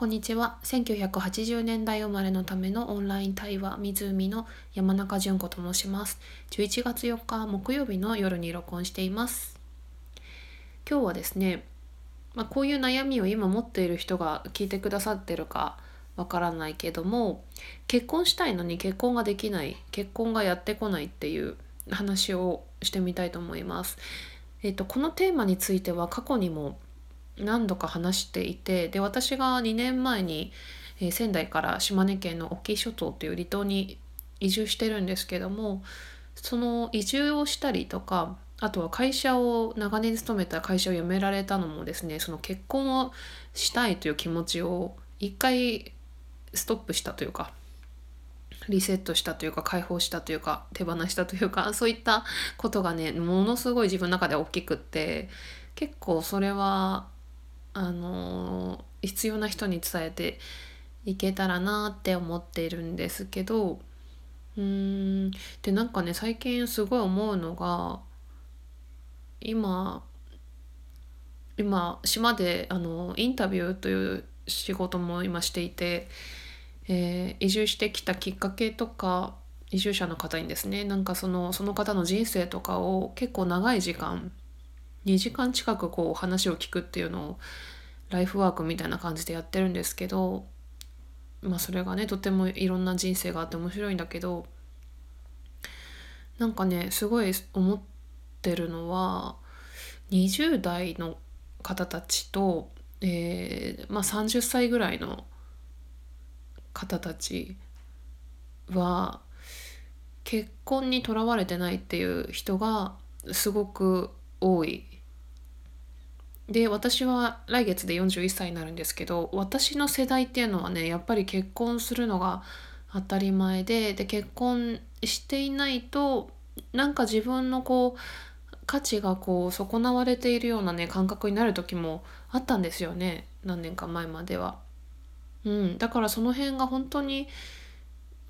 こんにちは。1980年代生まれのためのオンライン対話湖の山中純子と申します。11月4日木曜日の夜に録音しています。今日はですね、まあ、こういう悩みを今持っている人が聞いてくださってるかわからないけども、結婚したいのに結婚ができない、結婚がやってこないっていう話をしてみたいと思います。えっ、と、このテーマについては過去にも何度か話していてで私が2年前に、え、仙台から島根県の沖諸島という離島に移住してるんですけどもその移住をしたりとかあとは会社を長年勤めた会社を辞められたのもですねその結婚をしたいという気持ちを一回ストップしたというかリセットしたというか解放したというか手放したというか そういったことがねものすごい自分の中で大きくって結構それはあの必要な人に伝えていけたらなって思っているんですけどうーんでなんかね最近すごい思うのが今今島であのインタビューという仕事も今していて、えー、移住してきたきっかけとか移住者の方にですねなんかそのその方の人生とかを結構長い時間2時間近くこう話を聞くっていうのをライフワークみたいな感じでやってるんですけどまあそれがねとてもいろんな人生があって面白いんだけどなんかねすごい思ってるのは20代の方たちと、えーまあ、30歳ぐらいの方たちは結婚にとらわれてないっていう人がすごく多いで私は来月で41歳になるんですけど私の世代っていうのはねやっぱり結婚するのが当たり前でで結婚していないとなんか自分のこう価値がこう損なわれているようなね感覚になる時もあったんですよね何年か前までは。うん、だからその辺が本当に、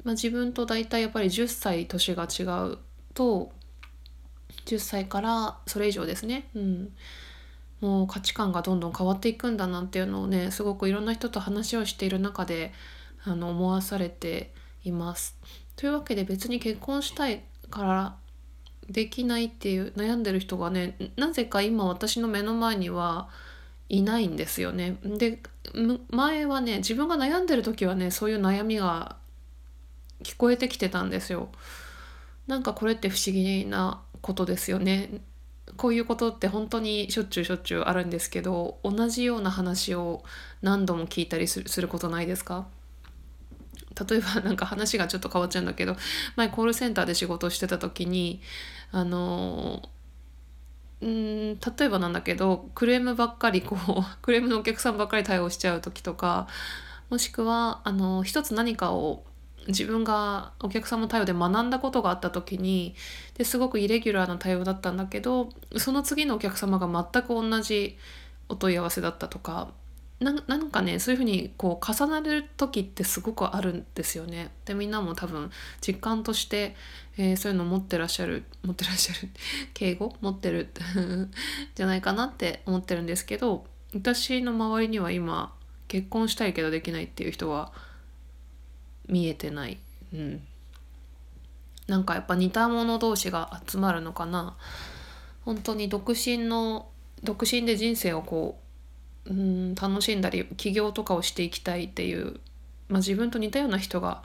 まあ、自分と大体やっぱり10歳年が違うと10歳からそれ以上ですね。うんもう価値観がどんどん変わっていくんだなっていうのをねすごくいろんな人と話をしている中であの思わされています。というわけで別に結婚したいからできないっていう悩んでる人がねなぜか今私の目の前にはいないんですよね。で前はね自分が悩んでる時はねそういう悩みが聞こえてきてたんですよ。なんかこれって不思議なことですよね。こういうことって本当にしょっちゅうしょっちゅうあるんですけど同じような話を何度も聞いたりすることないですか？例えば なんか話がちょっと変わっちゃうんだけど前コールセンターで仕事してた時にあのうん例えばなんだけどクレームばっかりこうクレームのお客さんばっかり対応しちゃう時とかもしくはあの一つ何かを自分がお客様対応で学んだことがあった時にですごくイレギュラーな対応だったんだけどその次のお客様が全く同じお問い合わせだったとかなんかねそういうふうにこう重なる時ってすごくあるんですよね。でみんなも多分実感として、えー、そういうの持ってらっしゃる持ってらっしゃる 敬語？持ってる じゃないかなって思ってるんですけど私の周りには今結婚したいけどできないっていう人は見えてない、うん、なんかやっぱ似た者同士が集まるのかな。本当に独身の独身で人生をこう、うん、楽しんだり起業とかをしていきたいっていう、まあ、自分と似たような人が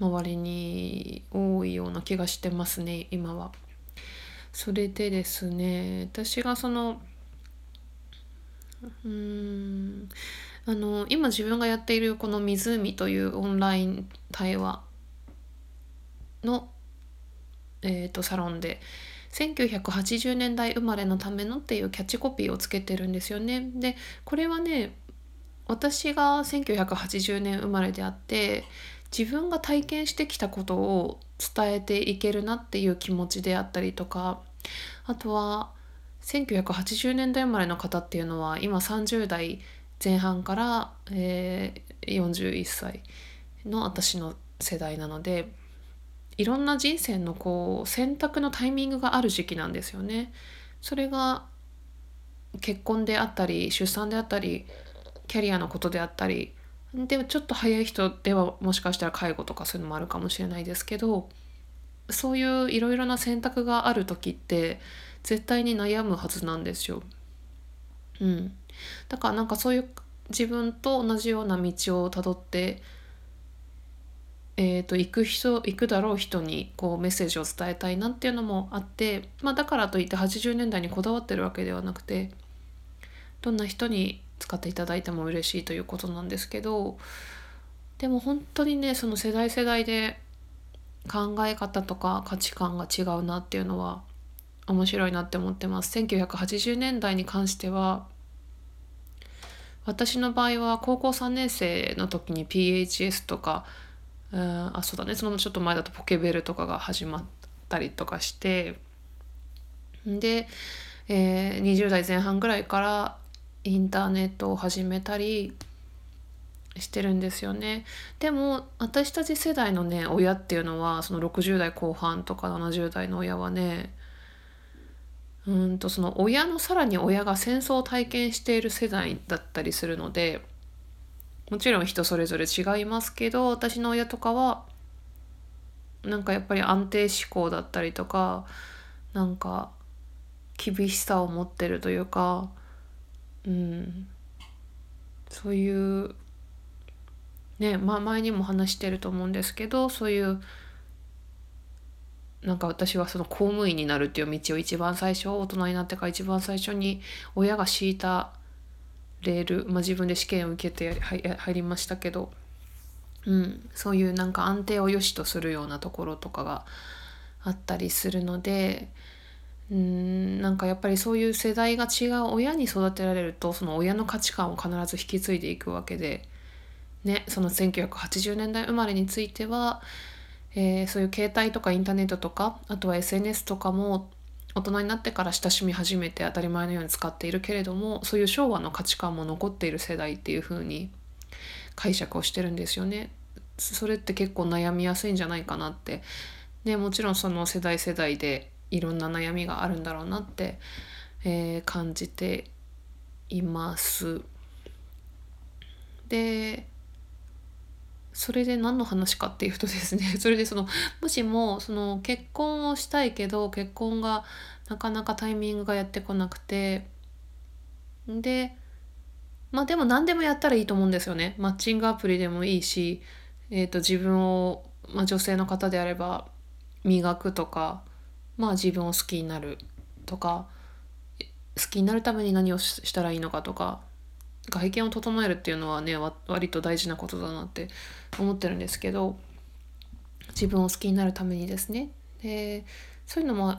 周りに多いような気がしてますね今は。それでですね私がそのうんあの今自分がやっているこの「湖」というオンライン対話の、えーと、サロンで1980年代生まれのためのっていうキャッチコピーをつけてるんですよね。でこれはね私が1980年生まれであって自分が体験してきたことを伝えていけるなっていう気持ちであったりとかあとは1980年代生まれの方っていうのは今30代前半から、えー、41歳の私の世代なのでいろんな人生のこう選択のタイミングがある時期なんですよね。それが結婚であったり出産であったりキャリアのことであったりでもちょっと早い人ではもしかしたら介護とかそういうのもあるかもしれないですけどそういういろいろな選択がある時って絶対に悩むはずなんですよ。うん、だからなんかそういう自分と同じような道をたどってえーと、行く人行くだろう人にこうメッセージを伝えたいなっていうのもあって、まあ、だからといって80年代にこだわってるわけではなくてどんな人に使っていただいても嬉しいということなんですけどでも本当にねその世代世代で考え方とか価値観が違うなっていうのは面白いなって思ってます。1980年代に関しては私の場合は高校3年生の時に PHS とかうんあそうだね。そのちょっと前だとポケベルとかが始まったりとかしてで、えー、20代前半ぐらいからインターネットを始めたりしてるんですよね。でも私たち世代のね親っていうのはその60代後半とか70代の親はねうんとその親のさらに親が戦争を体験している世代だったりするのでもちろん人それぞれ違いますけど私の親とかはなんかやっぱり安定志向だったりとかなんか厳しさを持ってるというかうん。そういうねまあ前にも話してると思うんですけどそういうなんか私はその公務員になるっていう道を一番最初大人になってから一番最初に親が敷いたレール、まあ、自分で試験を受けて入りましたけど、うん、そういうなんか安定を良しとするようなところとかがあったりするのでうんなんかやっぱりそういう世代が違う親に育てられるとその親の価値観を必ず引き継いでいくわけで、ね、その1980年代生まれについては、えー、そういう携帯とかインターネットとかあとは SNS とかも大人になってから親しみ始めて当たり前のように使っているけれどもそういう昭和の価値観も残っている世代っていう風に解釈をしてるんですよね。それって結構悩みやすいんじゃないかなって、ね、もちろんその世代世代でいろんな悩みがあるんだろうなって、えー、感じています。でそれで何の話かっていうとですね それでそのもしもその結婚をしたいけど結婚がなかなかタイミングがやってこなくてでまあでも何でもやったらいいと思うんですよね。マッチングアプリでもいいし、えー、と自分を、まあ、女性の方であれば磨くとかまあ自分を好きになるとか好きになるために何をしたらいいのかとか外見を整えるっていうのはね割と大事なことだなって思ってるんですけど自分を好きになるためにですね。でそういうのも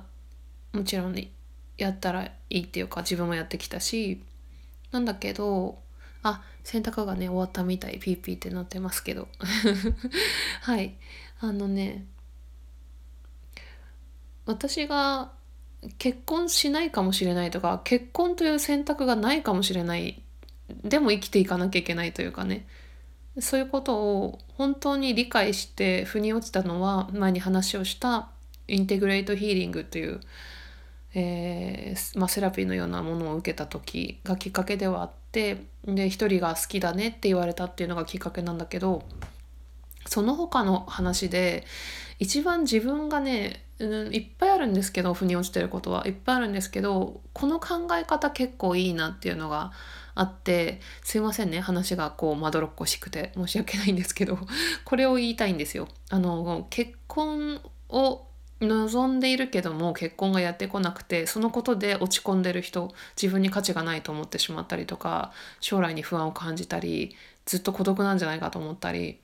もちろん、ね、やったらいいっていうか自分もやってきたしなんだけどあ洗濯がね終わったみたいピーピーってなってますけど。はい。あのね私が結婚しないかもしれないとか結婚という選択がないかもしれないでも生きていかなきゃいけないというかね。そういうことを本当に理解して腑に落ちたのは前に話をしたインテグレートヒーリングという、えー、まあ、セラピーのようなものを受けた時がきっかけではあってで一人が好きだねって言われたっていうのがきっかけなんだけどその他の話で一番自分がね、うん、いっぱいあるんですけど腑に落ちてることは。いっぱいあるんですけどこの考え方結構いいなっていうのがあってすいませんね話がこうまどろっこしくて申し訳ないんですけど これを言いたいんですよ。あの結婚を望んでいるけども結婚がやってこなくてそのことで落ち込んでる人自分に価値がないと思ってしまったりとか将来に不安を感じたりずっと孤独なんじゃないかと思ったり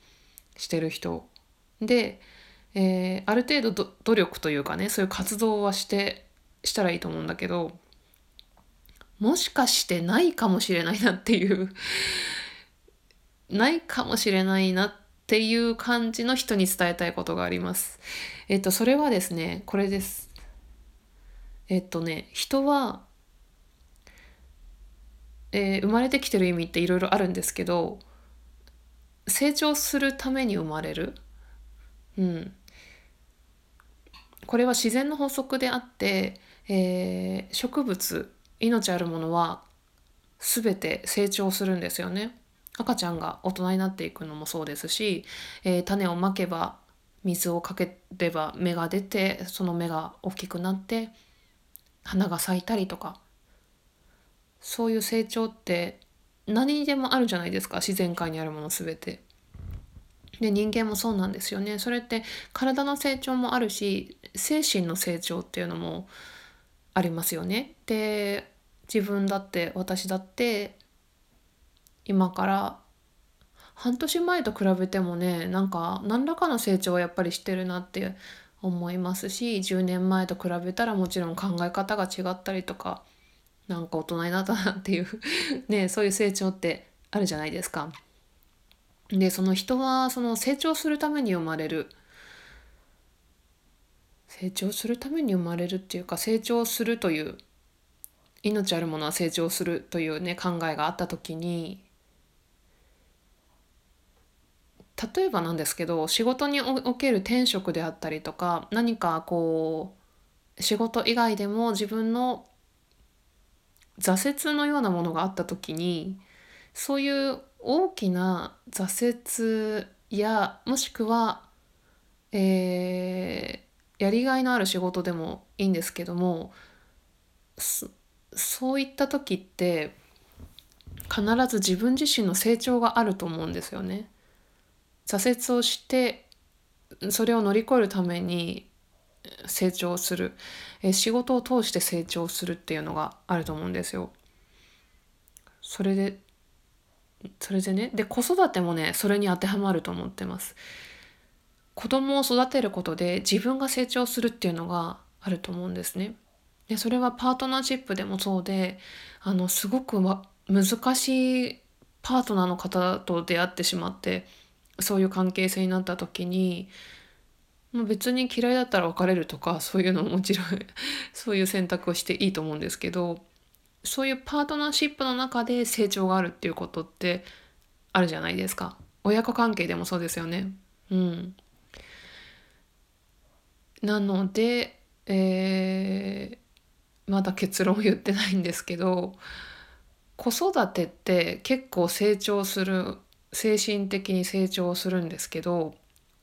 してる人で、えー、ある程度努力というかねそういう活動はしてしたらいいと思うんだけどもしかしてないかもしれないなっていうないかもしれないなっていう感じの人に伝えたいことがあります。えっと、それはですね、これです。えっとね、人は、えー、生まれてきてる意味っていろいろあるんですけど、成長するために生まれる。うん。これは自然の法則であって、えー、植物命あるものは全て成長するんですよね。赤ちゃんが大人になっていくのもそうですし、えー、種をまけば水をかければ芽が出てその芽が大きくなって花が咲いたりとかそういう成長って何にでもあるじゃないですか自然界にあるもの全て。で人間もそうなんですよね。それって体の成長もあるし精神の成長っていうのもありますよね。で自分だって私だって今から半年前と比べてもねなんか何らかの成長はやっぱりしてるなって思いますし10年前と比べたらもちろん考え方が違ったりとかなんか大人になったなっていうねそういう成長ってあるじゃないですか。でその人はその成長するために生まれる成長するために生まれるっていうか成長するという命あるものは成長するというね考えがあった時に例えばなんですけど仕事における転職であったりとか何かこう仕事以外でも自分の挫折のようなものがあった時にそういう大きな挫折やもしくは、えー、やりがいのある仕事でもいいんですけどもそういった時って必ず自分自身の成長があると思うんですよね。挫折をしてそれを乗り越えるために成長する、え仕事を通して成長するっていうのがあると思うんですよ。それでそれでねで子育てもねそれに当てはまると思ってます。子供を育てることで自分が成長するっていうのがあると思うんですね。でそれはパートナーシップでもそうであのすごく難しいパートナーの方と出会ってしまってそういう関係性になった時にもう別に嫌いだったら別れるとかそういうのももちろん そういう選択をしていいと思うんですけどそういうパートナーシップの中で成長があるっていうことってあるじゃないですか。親子関係でもそうですよね。うん。なので、えー、まだ結論言ってないんですけど子育てって結構成長する精神的に成長するんですけど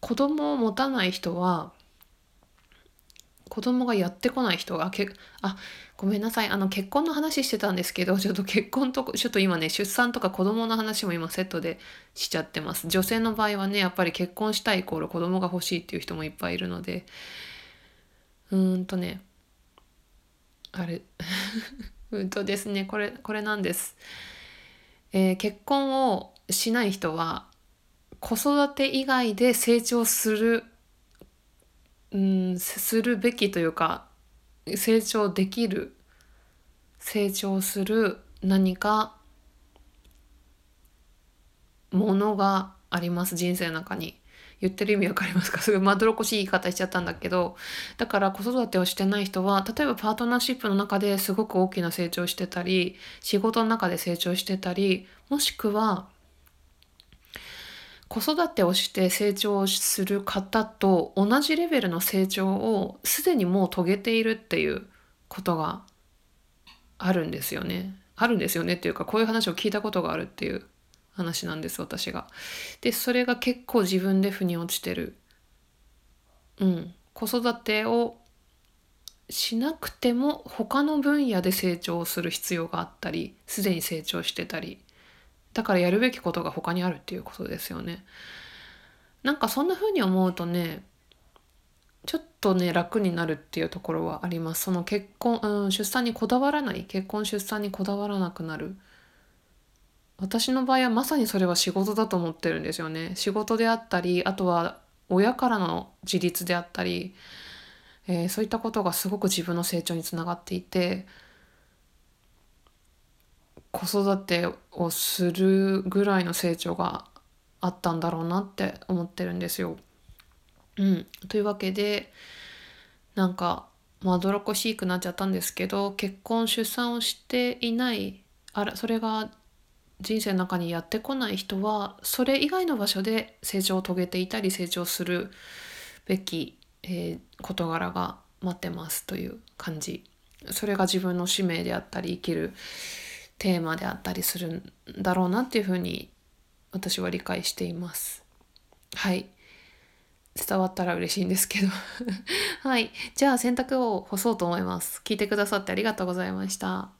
子供を持たない人は子供がやってこない人がけあごめんなさいあの結婚の話してたんですけど ちょっと結婚とちょっと今ね出産とか子供の話も今セットでしちゃってます。女性の場合はねやっぱり結婚したいイコール子供が欲しいっていう人もいっぱいいるので。うーんとねあれ うんとですねこれこれなんです、えー、結婚をしない人は子育て以外で成長する、うん、するべきというか成長できる成長する何かものがあります人生の中に。言ってる意味わかりますか？すごいまどろっこしい言い方しちゃったんだけど。だから子育てをしてない人は例えばパートナーシップの中ですごく大きな成長してたり仕事の中で成長してたりもしくは子育てをして成長する方と同じレベルの成長をすでにもう遂げているっていうことがあるんですよね。あるんですよねっていうかこういう話を聞いたことがあるっていう。話なんです私が。でそれが結構自分で腑に落ちてる。うん。子育てをしなくても他の分野で成長する必要があったりすでに成長してたりだからやるべきことが他にあるっていうことですよね。なんかそんな風に思うとねちょっとね楽になるっていうところはあります。その結婚、うん、出産にこだわらない結婚出産にこだわらなくなる。私の場合はまさにそれは仕事だと思ってるんですよね。仕事であったりあとは親からの自立であったり、えー、そういったことがすごく自分の成長につながっていて子育てをするぐらいの成長があったんだろうなって思ってるんですよ。うん、というわけでなんかまどろっこしくなっちゃったんですけど結婚出産をしていないあらそれが人生の中にやってこない人はそれ以外の場所で成長を遂げていたり成長するべき、えー、事柄が待ってますという感じ。それが自分の使命であったり生きるテーマであったりするんだろうなっていうふうに私は理解しています。はい。伝わったら嬉しいんですけど。はい。じゃあ洗濯を干そうと思います。聞いてくださってありがとうございました。